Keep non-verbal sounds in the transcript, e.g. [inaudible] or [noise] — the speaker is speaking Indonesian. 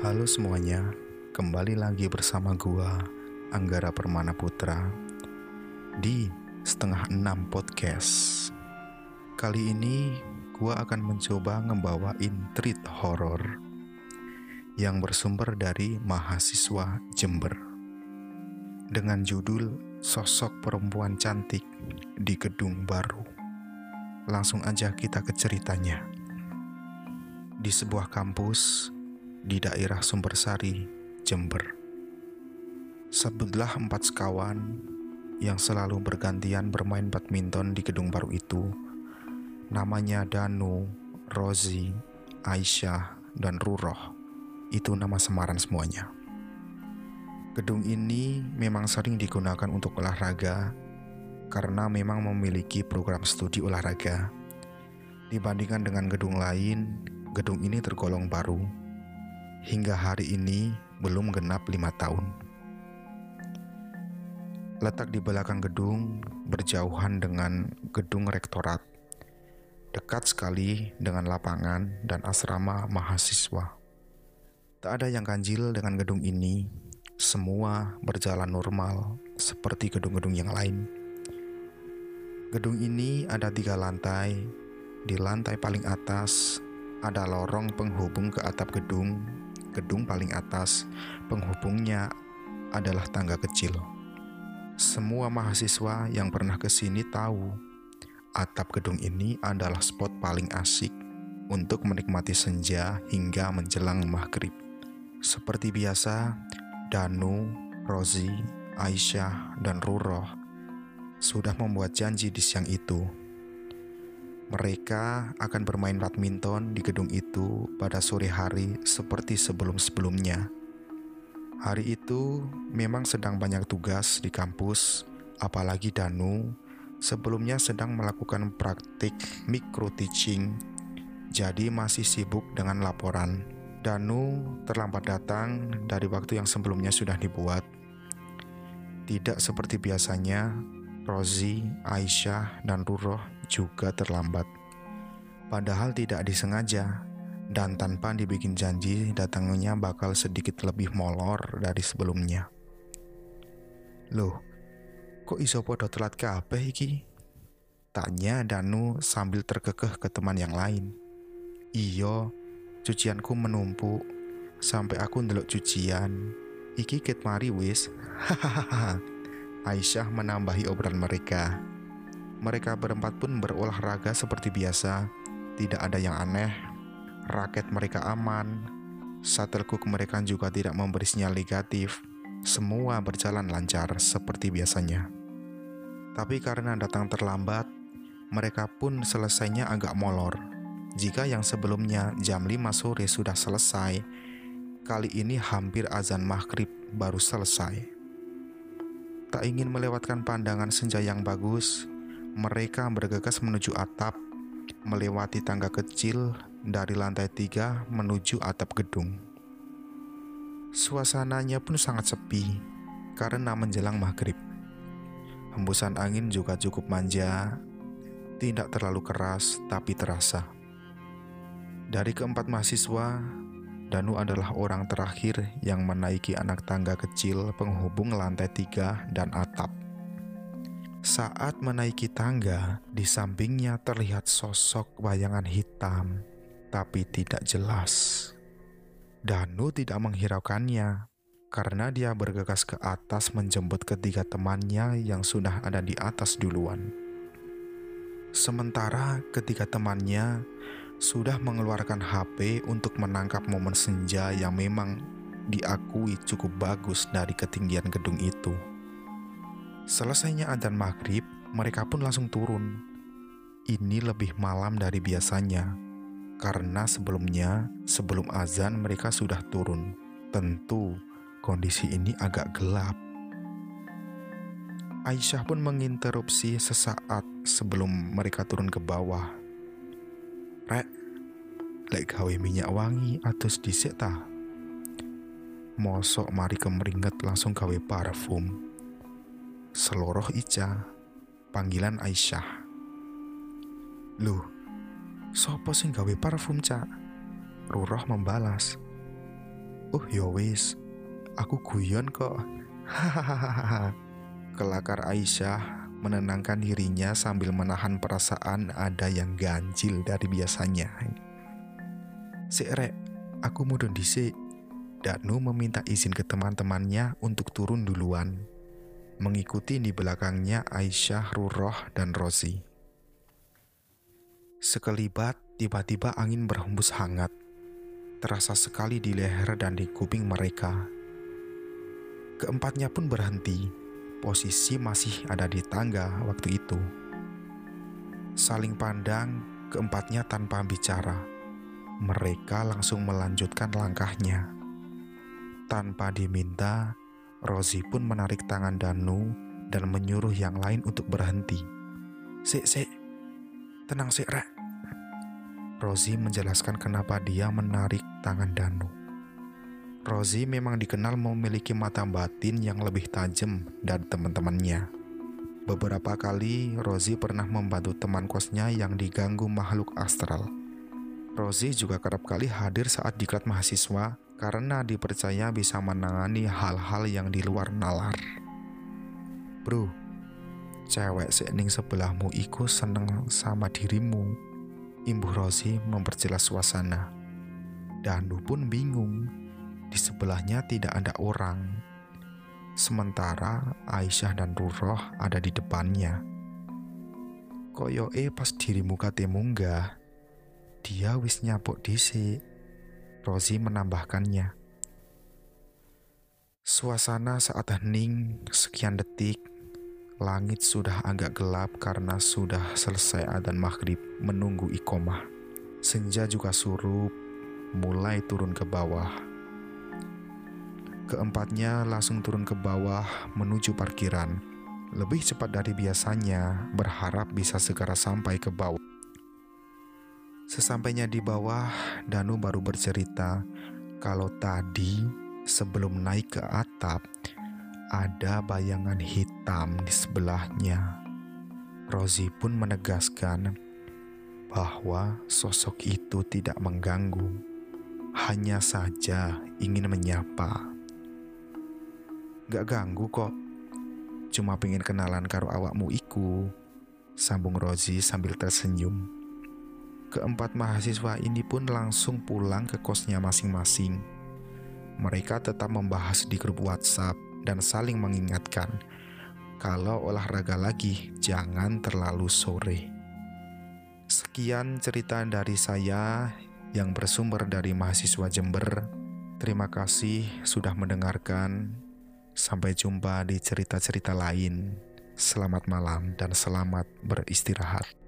Halo semuanya, kembali lagi bersama gua Anggara Permana Putra di setengah enam podcast. Kali ini gua akan mencoba ngebawain treat horror yang bersumber dari mahasiswa Jember dengan judul Sosok Perempuan Cantik di Gedung Baru. Langsung aja kita ke ceritanya. Di sebuah kampus di daerah Sumbersari, Jember. Sebutlah empat sekawan yang selalu bergantian bermain badminton di gedung baru itu. Namanya Danu, Rozi, Aisyah, dan Ruroh. Itu nama semaran semuanya. Gedung ini memang sering digunakan untuk olahraga karena memang memiliki program studi olahraga. Dibandingkan dengan gedung lain, gedung ini tergolong baru hingga hari ini belum genap lima tahun. Letak di belakang gedung berjauhan dengan gedung rektorat, dekat sekali dengan lapangan dan asrama mahasiswa. Tak ada yang ganjil dengan gedung ini, semua berjalan normal seperti gedung-gedung yang lain. Gedung ini ada tiga lantai, di lantai paling atas ada lorong penghubung ke atap gedung gedung paling atas, penghubungnya adalah tangga kecil. Semua mahasiswa yang pernah ke sini tahu atap gedung ini adalah spot paling asik untuk menikmati senja hingga menjelang maghrib. Seperti biasa, Danu, Rozi, Aisyah, dan Ruroh sudah membuat janji di siang itu mereka akan bermain badminton di gedung itu pada sore hari seperti sebelum-sebelumnya. Hari itu memang sedang banyak tugas di kampus, apalagi Danu sebelumnya sedang melakukan praktik micro teaching, jadi masih sibuk dengan laporan. Danu terlambat datang dari waktu yang sebelumnya sudah dibuat. Tidak seperti biasanya, Rozi, Aisyah, dan Ruroh juga terlambat. Padahal tidak disengaja dan tanpa dibikin janji datangnya bakal sedikit lebih molor dari sebelumnya. Loh, kok iso podo telat kabeh iki? Tanya Danu sambil terkekeh ke teman yang lain. Iyo, cucianku menumpuk sampai aku ndelok cucian. Iki ket mari wis. [laughs] Hahaha. Aisyah menambahi obrolan mereka. Mereka berempat pun berolahraga seperti biasa, tidak ada yang aneh. Raket mereka aman, shuttlecock mereka juga tidak memberi sinyal negatif. Semua berjalan lancar seperti biasanya. Tapi karena datang terlambat, mereka pun selesainya agak molor. Jika yang sebelumnya jam 5 sore sudah selesai, kali ini hampir azan maghrib baru selesai. Tak ingin melewatkan pandangan senja yang bagus, mereka bergegas menuju atap, melewati tangga kecil dari lantai tiga menuju atap gedung. Suasananya pun sangat sepi karena menjelang maghrib. Hembusan angin juga cukup manja, tidak terlalu keras tapi terasa. Dari keempat mahasiswa, Danu adalah orang terakhir yang menaiki anak tangga kecil penghubung lantai tiga dan atap. Saat menaiki tangga, di sampingnya terlihat sosok bayangan hitam, tapi tidak jelas. Danu tidak menghiraukannya karena dia bergegas ke atas menjemput ketiga temannya yang sudah ada di atas duluan. Sementara ketiga temannya sudah mengeluarkan HP untuk menangkap momen senja yang memang diakui cukup bagus dari ketinggian gedung itu. Selesainya adzan maghrib, mereka pun langsung turun. Ini lebih malam dari biasanya, karena sebelumnya, sebelum azan mereka sudah turun. Tentu, kondisi ini agak gelap. Aisyah pun menginterupsi sesaat sebelum mereka turun ke bawah Rek, lek gawe minyak wangi atus dhisik ta. Mosok mari kemeringet langsung gawe parfum. Seloroh Ica, panggilan Aisyah. Loh, sopo sing gawe parfum, Cak? Ruroh membalas. Oh yowis, ya aku guyon kok. Hahaha. [laughs] Kelakar Aisyah menenangkan dirinya sambil menahan perasaan ada yang ganjil dari biasanya. Si Rek, aku mudun dhisik. Danu meminta izin ke teman-temannya untuk turun duluan. Mengikuti di belakangnya Aisyah, Ruroh, dan Rosi. Sekelibat, tiba-tiba angin berhembus hangat. Terasa sekali di leher dan di kuping mereka. Keempatnya pun berhenti. Posisi masih ada di tangga waktu itu. Saling pandang, keempatnya tanpa bicara. Mereka langsung melanjutkan langkahnya. Tanpa diminta, Rosie pun menarik tangan Danu dan menyuruh yang lain untuk berhenti. Sik, sik, tenang sik, Rek. Rosie menjelaskan kenapa dia menarik tangan Danu. Rosie memang dikenal memiliki mata batin yang lebih tajam dari teman-temannya. Beberapa kali Rosie pernah membantu teman kosnya yang diganggu makhluk astral. Rosie juga kerap kali hadir saat diklat mahasiswa karena dipercaya bisa menangani hal-hal yang di luar nalar. Bro, cewek seening sebelahmu iku seneng sama dirimu. Imbuh Rosi memperjelas suasana. Danu pun bingung, di sebelahnya tidak ada orang. Sementara Aisyah dan Ruroh ada di depannya. Koyoke pas dirimu kate munggah, dia wis nyapuk disik. Rosie menambahkannya. Suasana saat hening sekian detik, langit sudah agak gelap karena sudah selesai adzan maghrib menunggu ikomah. Senja juga surup, mulai turun ke bawah. Keempatnya langsung turun ke bawah menuju parkiran. Lebih cepat dari biasanya, berharap bisa segera sampai ke bawah. Sesampainya di bawah, Danu baru bercerita kalau tadi sebelum naik ke atap ada bayangan hitam di sebelahnya. Rosie pun menegaskan bahwa sosok itu tidak mengganggu, hanya saja ingin menyapa. Gak ganggu kok, cuma pengen kenalan karo awakmu iku, sambung Rosie sambil tersenyum. Keempat mahasiswa ini pun langsung pulang ke kosnya masing-masing. Mereka tetap membahas di grup WhatsApp dan saling mengingatkan kalau olahraga lagi jangan terlalu sore. Sekian cerita dari saya yang bersumber dari mahasiswa Jember. Terima kasih sudah mendengarkan. Sampai jumpa di cerita-cerita lain. Selamat malam dan selamat beristirahat.